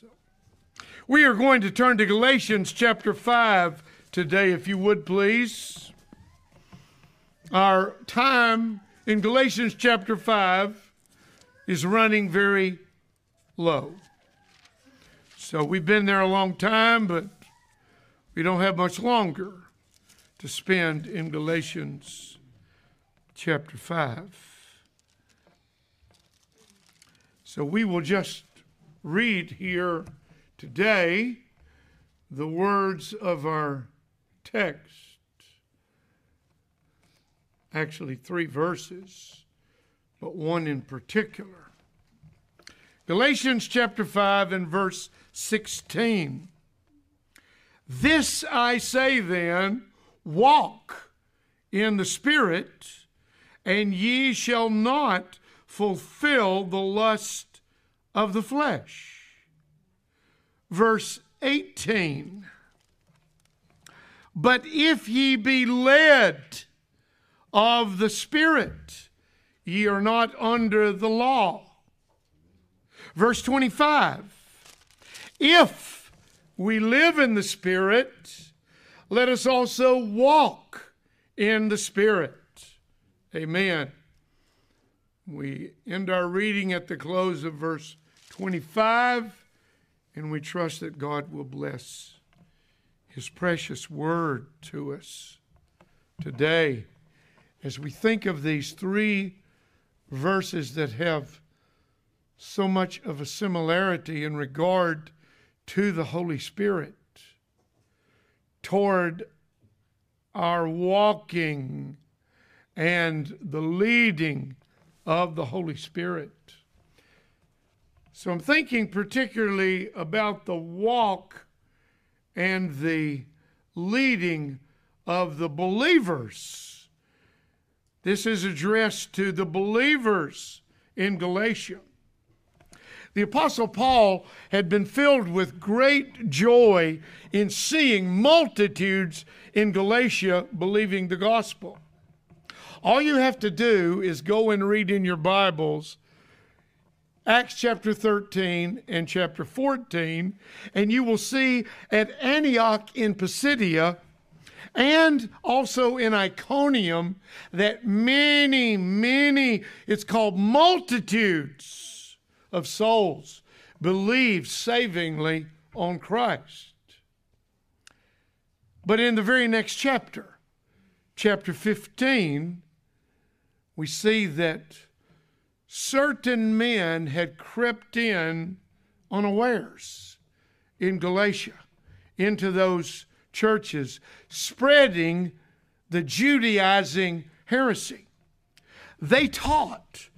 So, we are going to turn to Galatians chapter 5 today, if you would please. Our time in Galatians chapter 5 is running very low. So we've been there a long time, but we don't have much longer to spend in Galatians chapter 5. So we will just read here today the words of our text. Actually, three verses, but one in particular. Galatians chapter 5 and verse 16. This I say then, walk in the Spirit, and ye shall not fulfill the lust of the flesh. Verse 18 But if ye be led of the Spirit, ye are not under the law. Verse 25 If we live in the Spirit, let us also walk in the Spirit. Amen. We end our reading at the close of verse 25, and we trust that God will bless His precious word to us today as we think of these three verses that have so much of a similarity in regard to the Holy Spirit, toward our walking and the leading of the Holy Spirit. So I'm thinking particularly about the walk and the leading of the believers. This is addressed to the believers in Galatia. The Apostle Paul had been filled with great joy in seeing multitudes in Galatia believing the gospel. All you have to do is go and read in your Bibles Acts chapter 13 and chapter 14, and you will see at Antioch in Pisidia and also in Iconium that many, many, it's called multitudes of souls believed savingly on Christ. But in the very next chapter, chapter 15, we see that certain men had crept in unawares in Galatia into those churches, spreading the Judaizing heresy. They taught,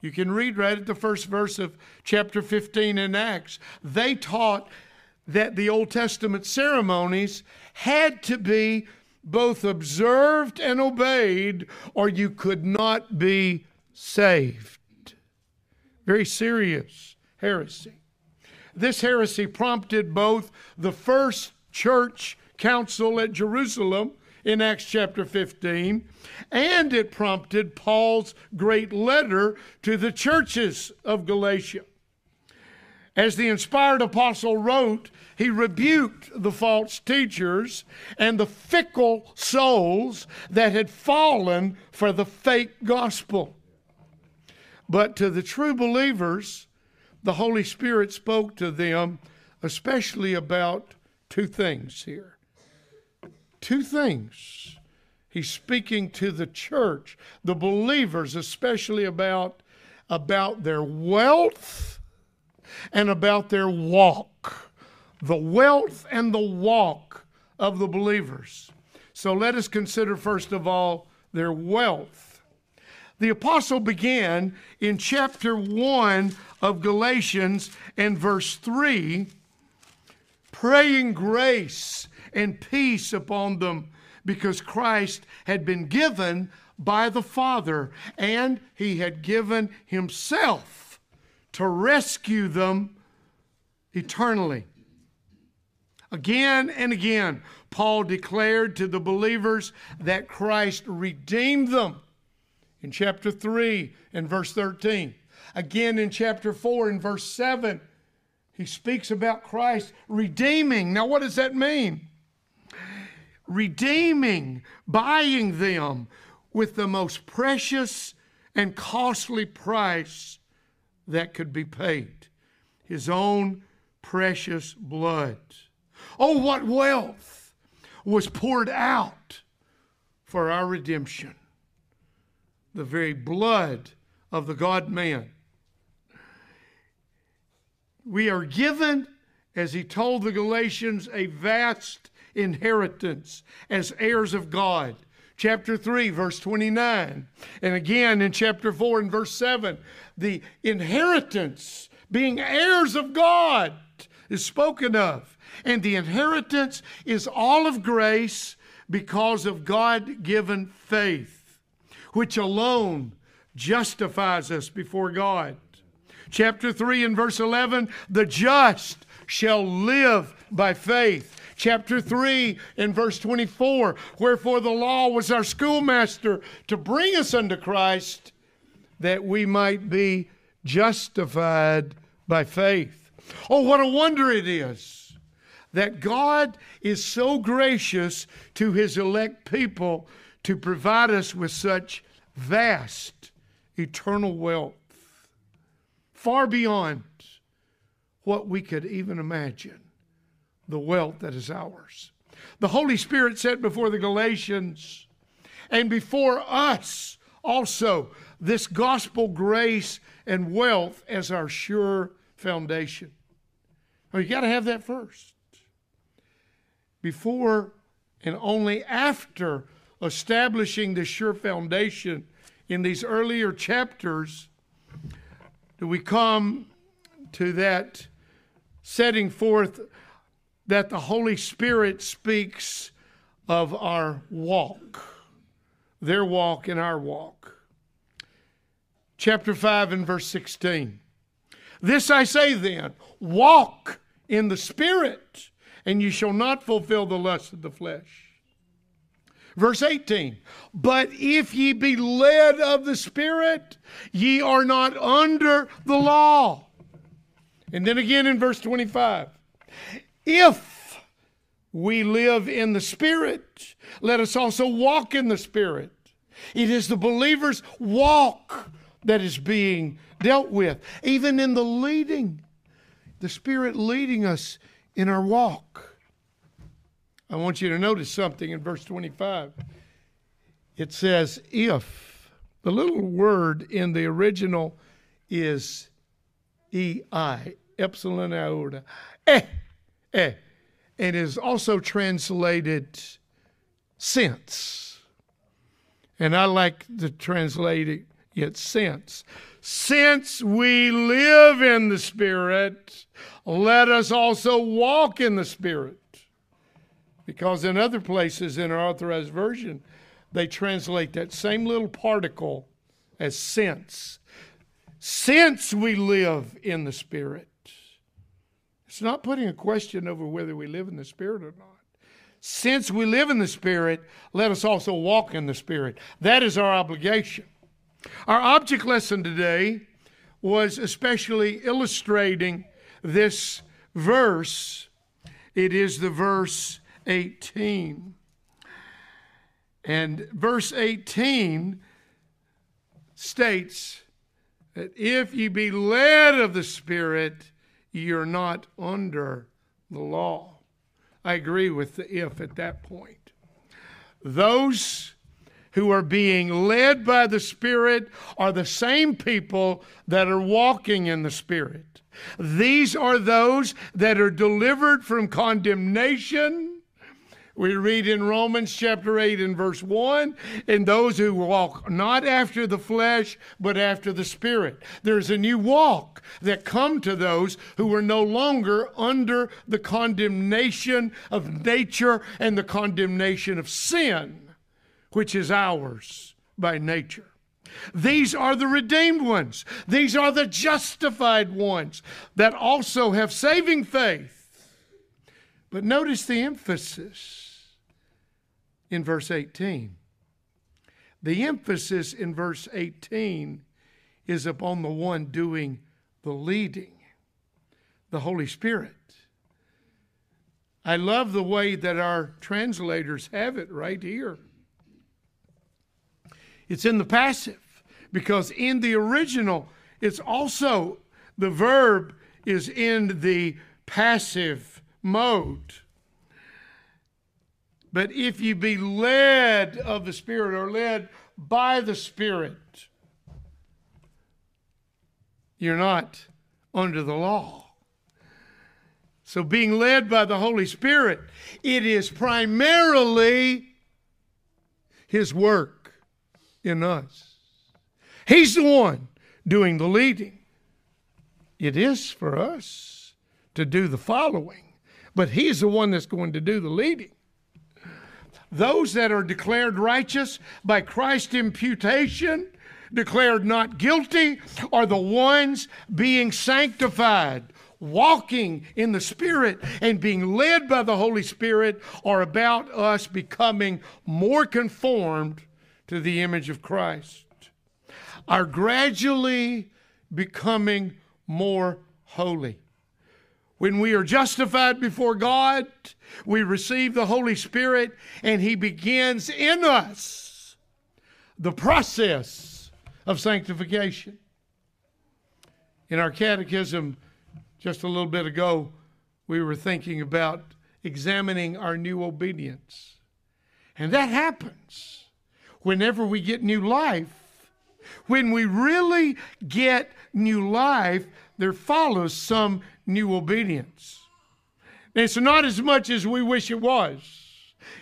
you can read right at the first verse of chapter 15 in Acts, they taught that the Old Testament ceremonies had to be both observed and obeyed, or you could not be saved. Very serious heresy. This heresy prompted both the first church council at Jerusalem in Acts chapter 15, and it prompted Paul's great letter to the churches of Galatia. As the inspired apostle wrote, he rebuked the false teachers and the fickle souls that had fallen for the fake gospel. But to the true believers, the Holy Spirit spoke to them, especially about two things here. Two things. He's speaking to the church, the believers, especially about, about their wealth and about their walk the wealth and the walk of the believers. So let us consider, first of all, their wealth. The apostle began in chapter 1 of Galatians and verse 3 praying grace and peace upon them because Christ had been given by the Father and he had given himself to rescue them eternally. Again and again, Paul declared to the believers that Christ redeemed them in chapter 3 and verse 13. Again in chapter 4 and verse 7, he speaks about Christ redeeming. Now, what does that mean? Redeeming, buying them with the most precious and costly price that could be paid his own precious blood. Oh, what wealth was poured out for our redemption! The very blood of the God man we are given, as he told the Galatians, a vast inheritance as heirs of God. Chapter 3, verse 29. And again in chapter 4 and verse 7, the inheritance, being heirs of God, is spoken of. And the inheritance is all of grace because of God given faith, which alone justifies us before God chapter 3 and verse 11, the just shall live by faith. Chapter 3 and verse 24, wherefore the law was our schoolmaster to bring us unto Christ that we might be justified by faith. Oh, what a wonder it is that God is so gracious to his elect people to provide us with such vast eternal wealth far beyond what we could even imagine the wealth that is ours. The Holy Spirit said before the Galatians and before us also this gospel grace and wealth as our sure foundation. Well, you got to have that first. Before and only after establishing the sure foundation in these earlier chapters, do we come to that setting forth that the Holy Spirit speaks of our walk, their walk and our walk. Chapter 5 and verse 16. This I say then walk in the Spirit, and you shall not fulfill the lust of the flesh. Verse 18, but if ye be led of the Spirit, ye are not under the law. And then again in verse 25, if we live in the Spirit, let us also walk in the Spirit. It is the believer's walk that is being dealt with, even in the leading, the Spirit leading us in our walk. I want you to notice something in verse 25. It says, if. The little word in the original is ei, epsilon iota. Eh, eh. And is also translated since. And I like to translate it since. Since we live in the Spirit, let us also walk in the Spirit. Because in other places in our authorized version, they translate that same little particle as since. Since we live in the Spirit. It's not putting a question over whether we live in the Spirit or not. Since we live in the Spirit, let us also walk in the Spirit. That is our obligation. Our object lesson today was especially illustrating this verse. It is the verse 18. And verse 18 states that if ye be led of the Spirit, you're not under the law. I agree with the if at that point. Those who are being led by the Spirit are the same people that are walking in the Spirit. These are those that are delivered from condemnation we read in Romans chapter 8 and verse 1 and those who walk not after the flesh, but after the Spirit. There's a new walk that come to those who are no longer under the condemnation of nature and the condemnation of sin, which is ours by nature. These are the redeemed ones. These are the justified ones that also have saving faith. But notice the emphasis in verse 18. The emphasis in verse 18 is upon the one doing the leading. the Holy Spirit. I love the way that our translators have it right here. It's in the passive because in the original, it's also the verb is in the passive mode. But if you be led of the Spirit or led by the Spirit, you're not under the law. So, being led by the Holy Spirit, it is primarily His work in us. He's the one doing the leading. It is for us to do the following, but He's the one that's going to do the leading. Those that are declared righteous by Christ's imputation, declared not guilty, are the ones being sanctified walking in the Spirit and being led by the Holy Spirit are about us becoming more conformed to the image of Christ, are gradually becoming more holy. When we are justified before God, we receive the Holy Spirit and He begins in us the process of sanctification. In our catechism, just a little bit ago, we were thinking about examining our new obedience. And that happens whenever we get new life. When we really get new life, there follows some new obedience. It's not as much as we wish it was,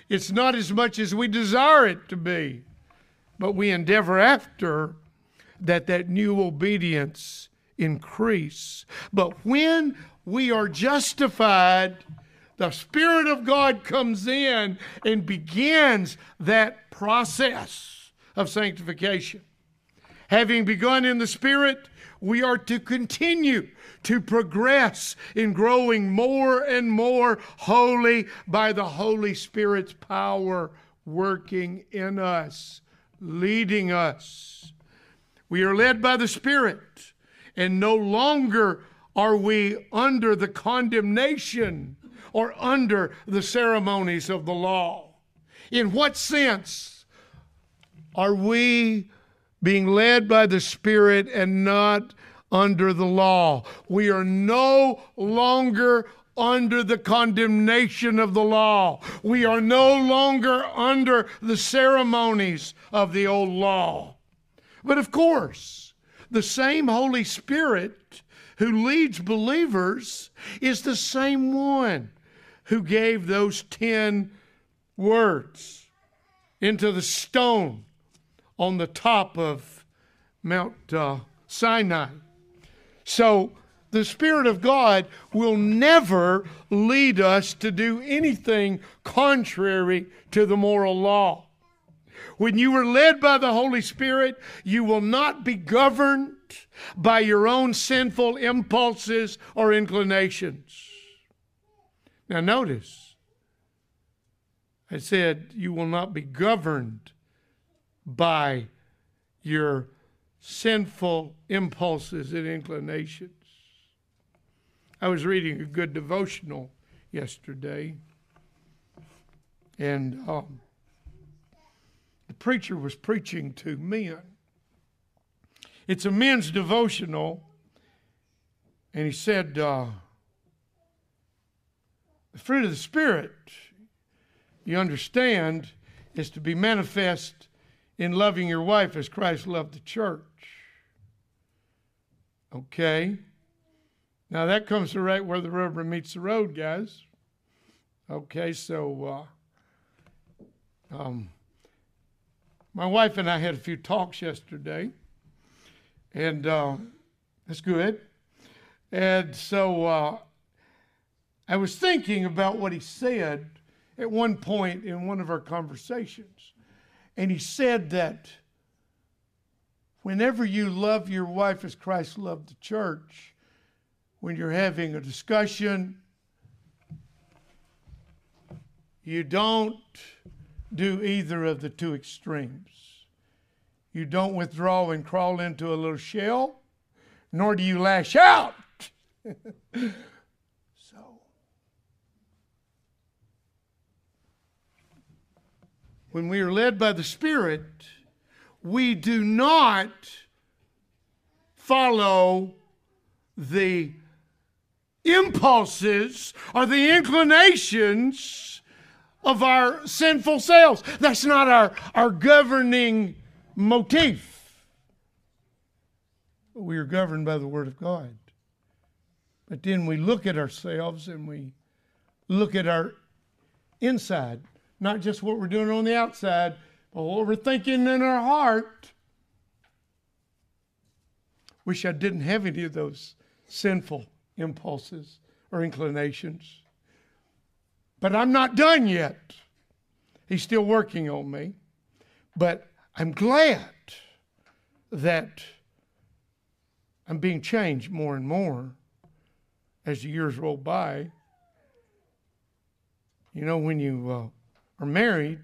it's not as much as we desire it to be, but we endeavor after that that new obedience increase. But when we are justified, the Spirit of God comes in and begins that process of sanctification. Having begun in the Spirit, we are to continue to progress in growing more and more holy by the Holy Spirit's power working in us, leading us. We are led by the Spirit and no longer are we under the condemnation or under the ceremonies of the law. In what sense are we being led by the Spirit and not under the law? We are no longer under the condemnation of the law. We are no longer under the ceremonies of the old law. But of course, the same Holy Spirit who leads believers is the same one who gave those 10 words into the stone on the top of Mount uh, Sinai. So the Spirit of God will never lead us to do anything contrary to the moral law. When you are led by the Holy Spirit, you will not be governed by your own sinful impulses or inclinations. Now, notice, I said you will not be governed by your sinful impulses and inclinations. I was reading a good devotional yesterday, and um, the preacher was preaching to men. It's a men's devotional, and he said, uh, The fruit of the Spirit, you understand, is to be manifest in loving your wife as Christ loved the church. Okay? Now that comes to right where the rubber meets the road, guys. Okay, so uh, um, my wife and I had a few talks yesterday, and uh, that's good. And so uh, I was thinking about what he said at one point in one of our conversations. And he said that whenever you love your wife as Christ loved the church, when you're having a discussion, you don't do either of the two extremes. You don't withdraw and crawl into a little shell, nor do you lash out. so. When we are led by the Spirit, we do not follow the impulses or the inclinations of our sinful selves. That's not our, our governing motif. We are governed by the Word of God. But then we look at ourselves and we look at our inside, not just what we're doing on the outside, but what we're thinking in our heart. Wish I didn't have any of those sinful impulses or inclinations. But I'm not done yet. He's still working on me. But I'm glad that I'm being changed more and more as the years roll by. You know, when you uh, are married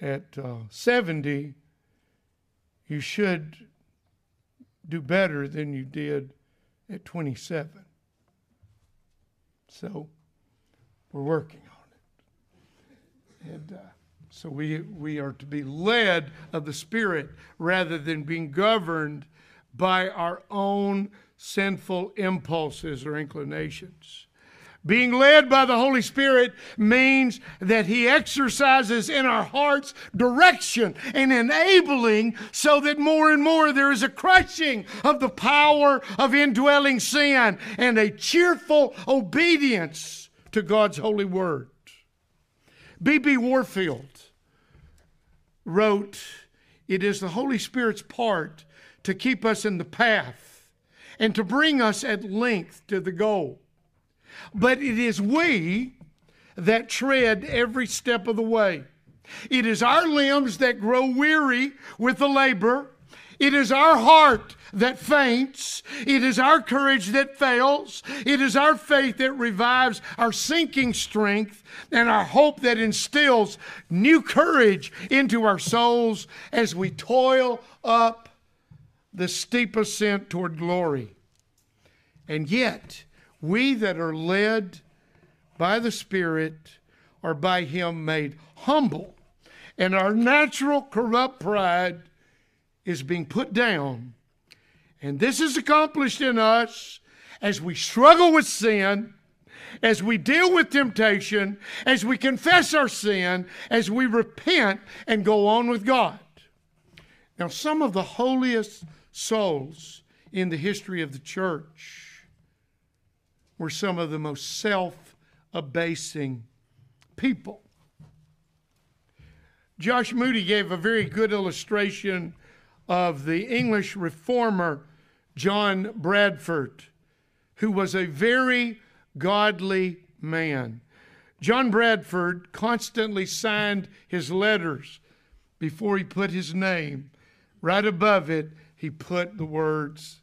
at uh, 70, you should do better than you did at 27. So we're working on it. And uh, so we, we are to be led of the Spirit rather than being governed by our own sinful impulses or inclinations. Being led by the Holy Spirit means that He exercises in our hearts direction and enabling so that more and more there is a crushing of the power of indwelling sin and a cheerful obedience to God's holy word. B.B. Warfield wrote, It is the Holy Spirit's part to keep us in the path and to bring us at length to the goal. But it is we that tread every step of the way. It is our limbs that grow weary with the labor. It is our heart that faints. It is our courage that fails. It is our faith that revives our sinking strength and our hope that instills new courage into our souls as we toil up the steep ascent toward glory. And yet, we that are led by the Spirit are by Him made humble, and our natural corrupt pride is being put down. And this is accomplished in us as we struggle with sin, as we deal with temptation, as we confess our sin, as we repent and go on with God. Now, some of the holiest souls in the history of the church were some of the most self abasing people. Josh Moody gave a very good illustration of the English reformer John Bradford, who was a very godly man. John Bradford constantly signed his letters before he put his name. Right above it, he put the words,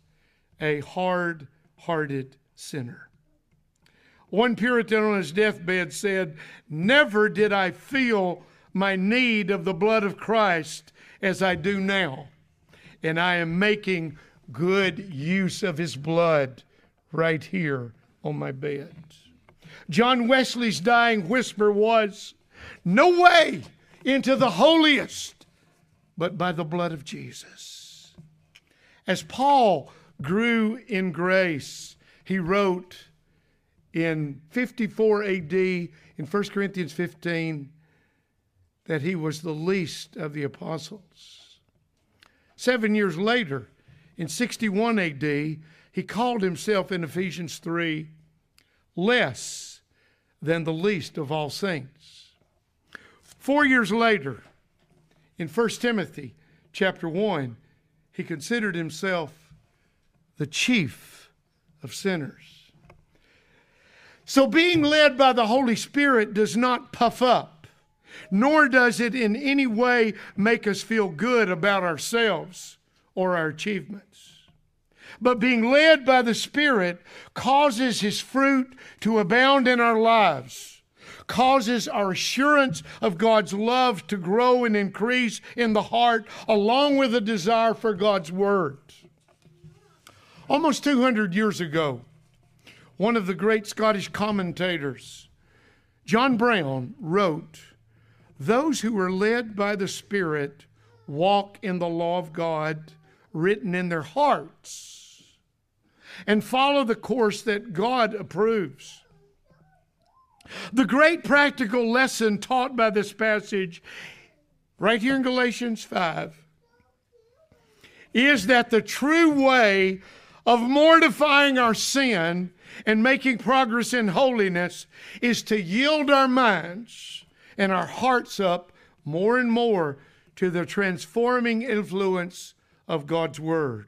a hard hearted sinner. One Puritan on his deathbed said, Never did I feel my need of the blood of Christ as I do now. And I am making good use of his blood right here on my bed. John Wesley's dying whisper was, No way into the holiest but by the blood of Jesus. As Paul grew in grace, he wrote in 54 AD in 1 Corinthians 15 that he was the least of the apostles. Seven years later, in 61 AD, he called himself in Ephesians 3 less than the least of all saints. Four years later, in 1 Timothy chapter 1, he considered himself the chief of sinners. So, being led by the Holy Spirit does not puff up, nor does it in any way make us feel good about ourselves or our achievements. But being led by the Spirit causes His fruit to abound in our lives causes our assurance of God's love to grow and increase in the heart, along with a desire for God's Word. Almost 200 years ago, one of the great Scottish commentators, John Brown, wrote, Those who are led by the Spirit walk in the law of God written in their hearts and follow the course that God approves. The great practical lesson taught by this passage, right here in Galatians 5, is that the true way of mortifying our sin and making progress in holiness is to yield our minds and our hearts up more and more to the transforming influence of God's Word.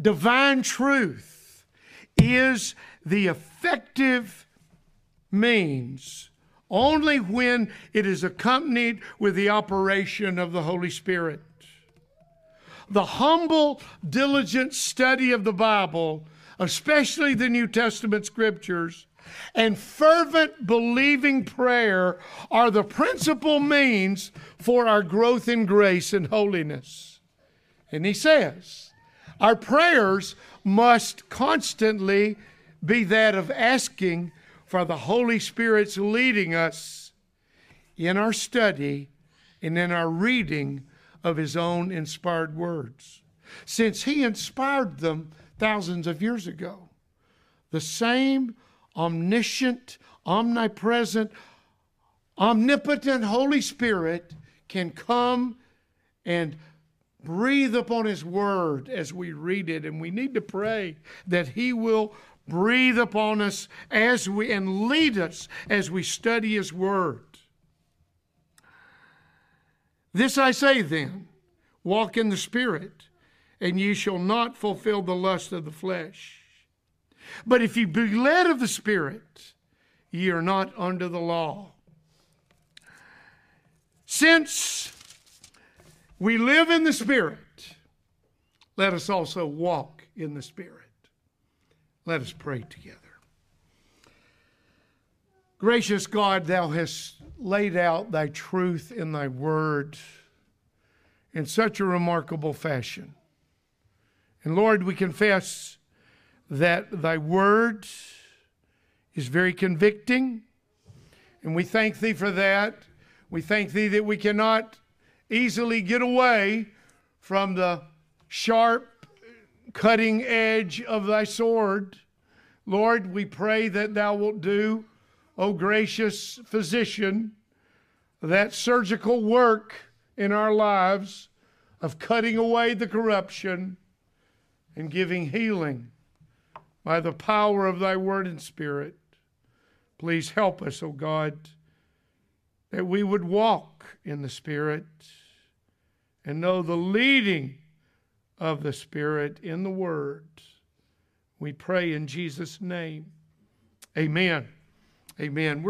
Divine truth is the effective means only when it is accompanied with the operation of the Holy Spirit. The humble, diligent study of the Bible, especially the New Testament scriptures, and fervent believing prayer are the principal means for our growth in grace and holiness. And he says, our prayers must constantly be that of asking for the Holy Spirit's leading us in our study and in our reading of His own inspired words, since He inspired them thousands of years ago. The same omniscient, omnipresent, omnipotent Holy Spirit can come and breathe upon His Word as we read it. And we need to pray that He will breathe upon us as we and lead us as we study his word. This I say then, walk in the spirit, and ye shall not fulfill the lust of the flesh. But if you be led of the spirit, ye are not under the law. Since we live in the spirit, let us also walk in the spirit. Let us pray together. Gracious God, thou hast laid out thy truth in thy word in such a remarkable fashion. And Lord, we confess that thy word is very convicting, and we thank thee for that. We thank thee that we cannot easily get away from the sharp cutting edge of thy sword. Lord, we pray that thou wilt do, O gracious physician, that surgical work in our lives of cutting away the corruption and giving healing by the power of thy word and spirit. Please help us, O God, that we would walk in the Spirit and know the leading of the Spirit in the Word. We pray in Jesus' name. Amen. Amen. We're